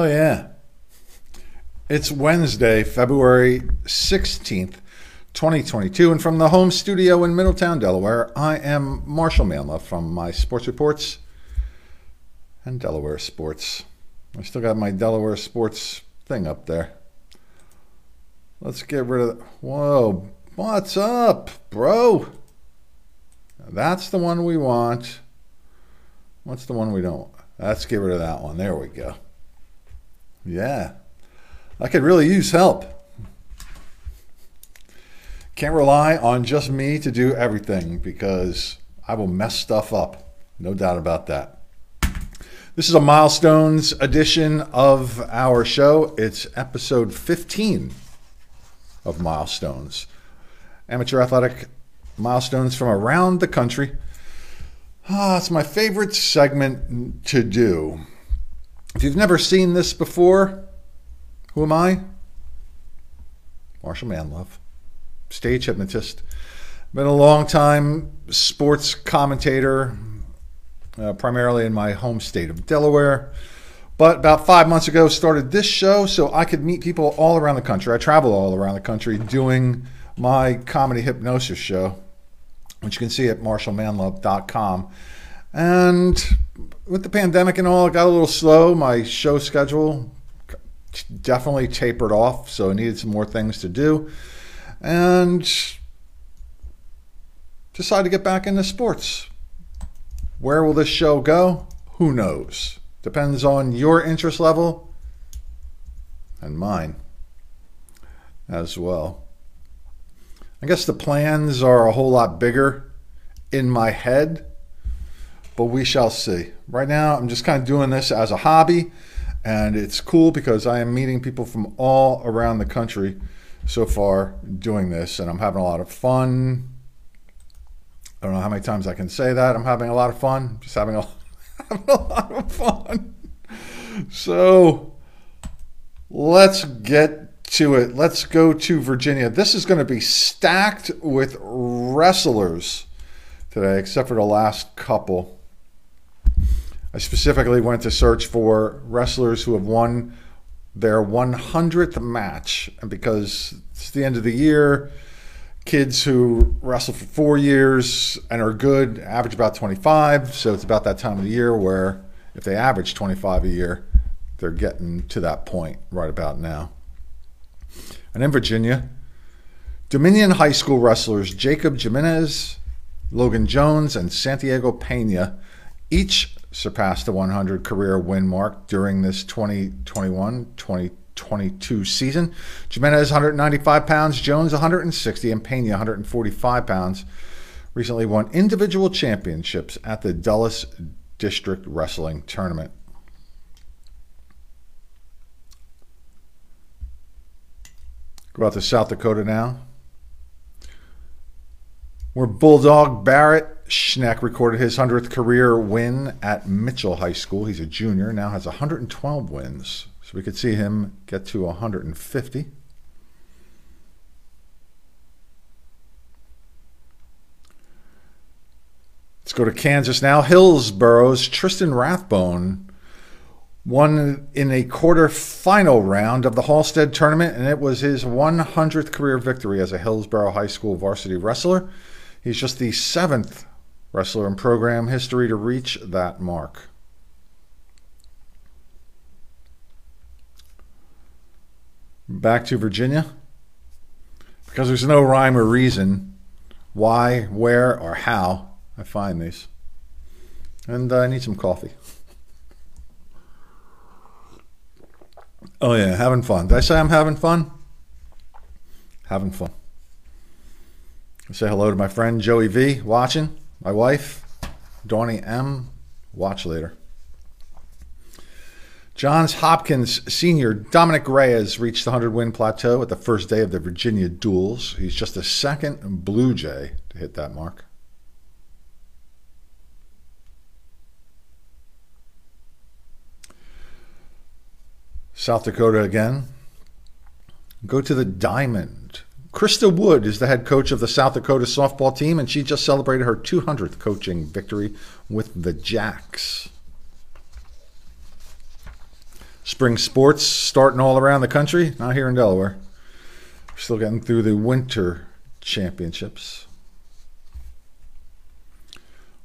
Oh, yeah. It's Wednesday, February 16th, 2022. And from the home studio in Middletown, Delaware, I am Marshall Manlove from my sports reports and Delaware Sports. I still got my Delaware Sports thing up there. Let's get rid of. Whoa, what's up, bro? That's the one we want. What's the one we don't? Let's get rid of that one. There we go. Yeah. I could really use help. Can't rely on just me to do everything because I will mess stuff up. No doubt about that. This is a milestones edition of our show. It's episode 15 of Milestones. Amateur athletic milestones from around the country. Ah, it's my favorite segment to do. If you've never seen this before, who am I? Marshall Manlove, stage hypnotist. Been a long time sports commentator, uh, primarily in my home state of Delaware. But about five months ago, started this show so I could meet people all around the country. I travel all around the country doing my comedy hypnosis show, which you can see at marshallmanlove.com. And with the pandemic and all, it got a little slow. My show schedule definitely tapered off, so I needed some more things to do. And decided to get back into sports. Where will this show go? Who knows? Depends on your interest level and mine as well. I guess the plans are a whole lot bigger in my head, but we shall see. Right now, I'm just kind of doing this as a hobby and it's cool because I am meeting people from all around the country so far doing this, and I'm having a lot of fun. I don't know how many times I can say that. I'm having a lot of fun. Just having a, having a lot of fun. So let's get to it. Let's go to Virginia. This is going to be stacked with wrestlers today, except for the last couple. I specifically went to search for wrestlers who have won their 100th match. And because it's the end of the year, kids who wrestle for four years and are good average about 25. So it's about that time of the year where if they average 25 a year, they're getting to that point right about now. And in Virginia, Dominion High School wrestlers Jacob Jimenez, Logan Jones, and Santiago Pena each surpassed the 100 career win mark during this 2021 2022 season. Jimenez 195 pounds, Jones 160, and Pena 145 pounds. Recently won individual championships at the Dulles District Wrestling Tournament. Go out to South Dakota now where Bulldog Barrett Schneck recorded his 100th career win at Mitchell High School. He's a junior, now has 112 wins. So we could see him get to 150. Let's go to Kansas now. Hillsboro's Tristan Rathbone won in a quarterfinal round of the Halstead tournament, and it was his 100th career victory as a Hillsboro High School varsity wrestler. He's just the seventh wrestler in program history to reach that mark. Back to Virginia. Because there's no rhyme or reason why, where, or how I find these. And uh, I need some coffee. Oh, yeah, having fun. Did I say I'm having fun? Having fun. Say hello to my friend Joey V watching, my wife, Donnie M. Watch later. Johns Hopkins senior Dominic Reyes reached the 100 win plateau at the first day of the Virginia duels. He's just the second Blue Jay to hit that mark. South Dakota again. Go to the Diamond Krista Wood is the head coach of the South Dakota softball team, and she just celebrated her 200th coaching victory with the Jacks. Spring sports starting all around the country, not here in Delaware. We're still getting through the winter championships.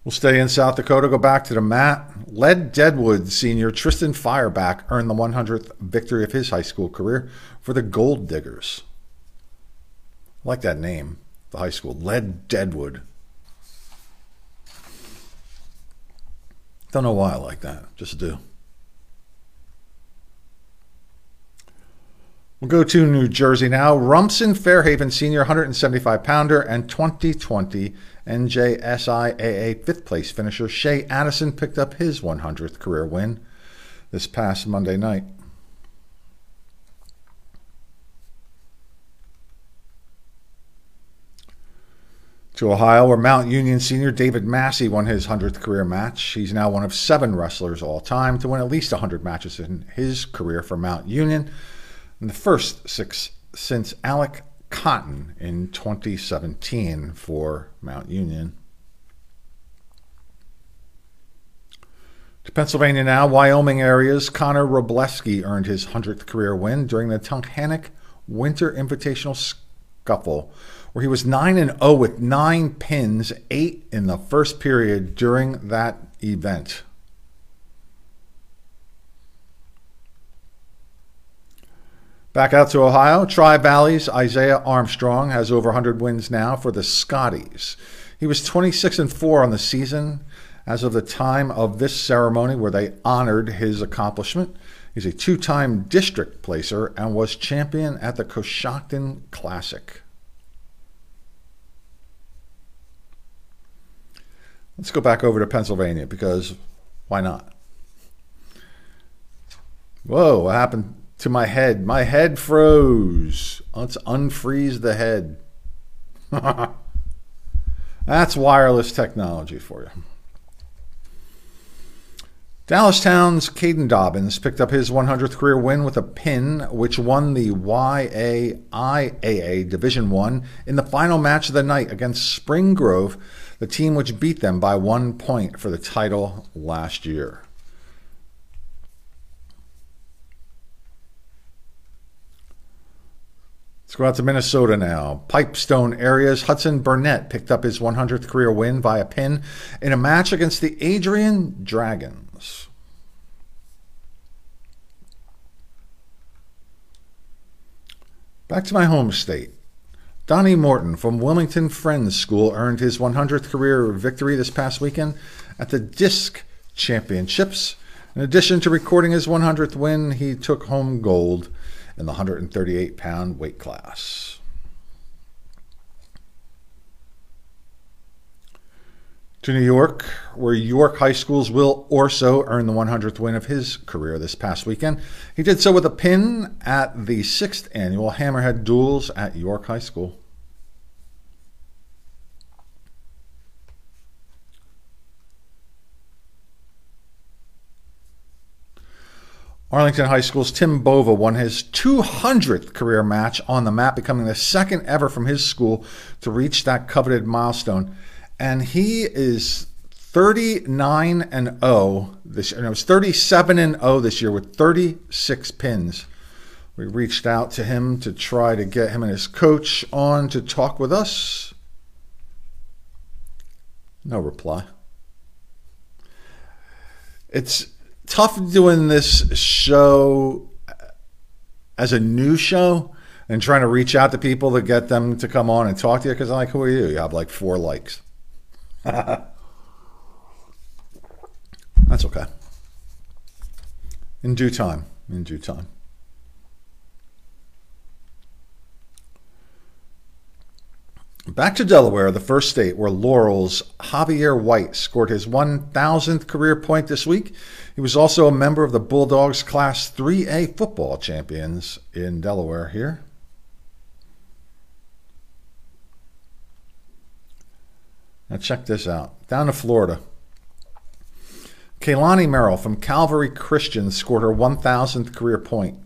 We'll stay in South Dakota, go back to the mat. Led Deadwood senior Tristan Fireback earned the 100th victory of his high school career for the Gold Diggers. I like that name, the high school. Led Deadwood. Don't know why I like that, just do. We'll go to New Jersey now. Rumson-Fair Haven Senior 175 pounder and 2020 NJSIAA fifth place finisher Shea Addison picked up his 100th career win this past Monday night. To Ohio, where Mount Union senior David Massey won his 100th career match. He's now one of seven wrestlers all time to win at least 100 matches in his career for Mount Union and the first six since Alec Cotton in 2017 for Mount Union. To Pennsylvania now, Wyoming areas, Connor Robleski earned his 100th career win during the Tunkhannock Winter Invitational Scuffle, where he was 9 and 0 with 9 pins, 8 in the first period during that event. Back out to Ohio, Tri Valley's Isaiah Armstrong has over 100 wins now for the Scotties. He was 26 and 4 on the season as of the time of this ceremony where they honored his accomplishment. He's a two time district placer and was champion at the Coshocton Classic. Let's go back over to Pennsylvania because why not? Whoa, what happened to my head. My head froze. Let's unfreeze the head. That's wireless technology for you. Dallastown's Caden Dobbins picked up his 100th career win with a pin, which won the YAIAA Division One in the final match of the night against Spring Grove, the team which beat them by one point for the title last year. Let's go out to Minnesota now. Pipestone areas. Hudson Burnett picked up his 100th career win via pin in a match against the Adrian Dragons. Back to my home state. Donnie Morton from Wilmington Friends School earned his 100th career victory this past weekend at the Disc Championships. In addition to recording his 100th win, he took home gold in the 138 pound weight class. To New York, where York High School's Will Orso earned the 100th win of his career this past weekend. He did so with a pin at the sixth annual Hammerhead Duels at York High School. Arlington High School's Tim Bova won his 200th career match on the mat, becoming the second ever from his school to reach that coveted milestone. And he is 39 and 0 this year. No, it was 37 and 0 this year with 36 pins. We reached out to him to try to get him and his coach on to talk with us. No reply. It's tough doing this show as a new show and trying to reach out to people to get them to come on and talk to you because I'm like, who are you? You have like four likes. That's okay. In due time. In due time. Back to Delaware, the first state where Laurel's Javier White scored his 1,000th career point this week. He was also a member of the Bulldogs Class 3A football champions in Delaware here. Now, check this out. Down to Florida. Kaylani Merrill from Calvary Christian scored her 1,000th career point.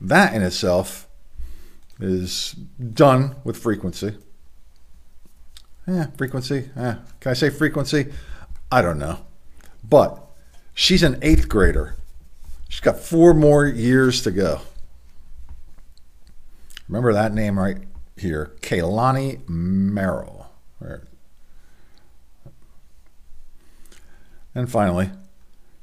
That in itself is done with frequency. Yeah, frequency. Eh. Can I say frequency? I don't know. But she's an eighth grader. She's got four more years to go. Remember that name right here, Keilani Merrill. And finally,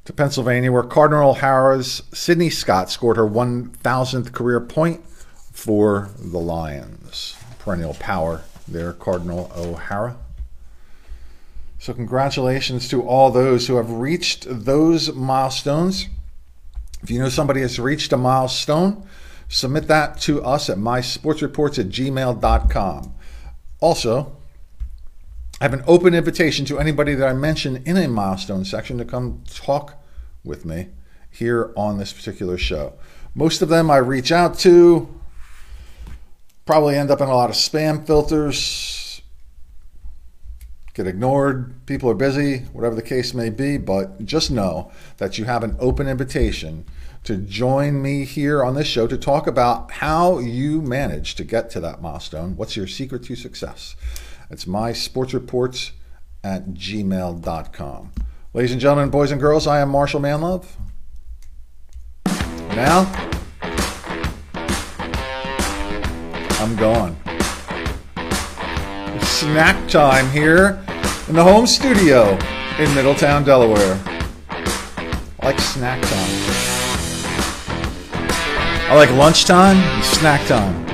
to Pennsylvania, where Cardinal O'Hara's Sydney Scott scored her 1,000th career point for the Lions. Perennial power there, Cardinal O'Hara. So, congratulations to all those who have reached those milestones. If you know somebody has reached a milestone, submit that to us at mysportsreports at gmail.com. Also, I have an open invitation to anybody that I mention in a milestone section to come talk with me here on this particular show. Most of them I reach out to, probably end up in a lot of spam filters, get ignored, people are busy, whatever the case may be, but just know that you have an open invitation to join me here on this show to talk about how you manage to get to that milestone. What's your secret to success? It's my sports reports at gmail.com. Ladies and gentlemen, boys and girls, I am Marshall Manlove. Now, I'm gone. It's snack time here in the home studio in Middletown, Delaware. I like snack time. I like lunchtime and snack time.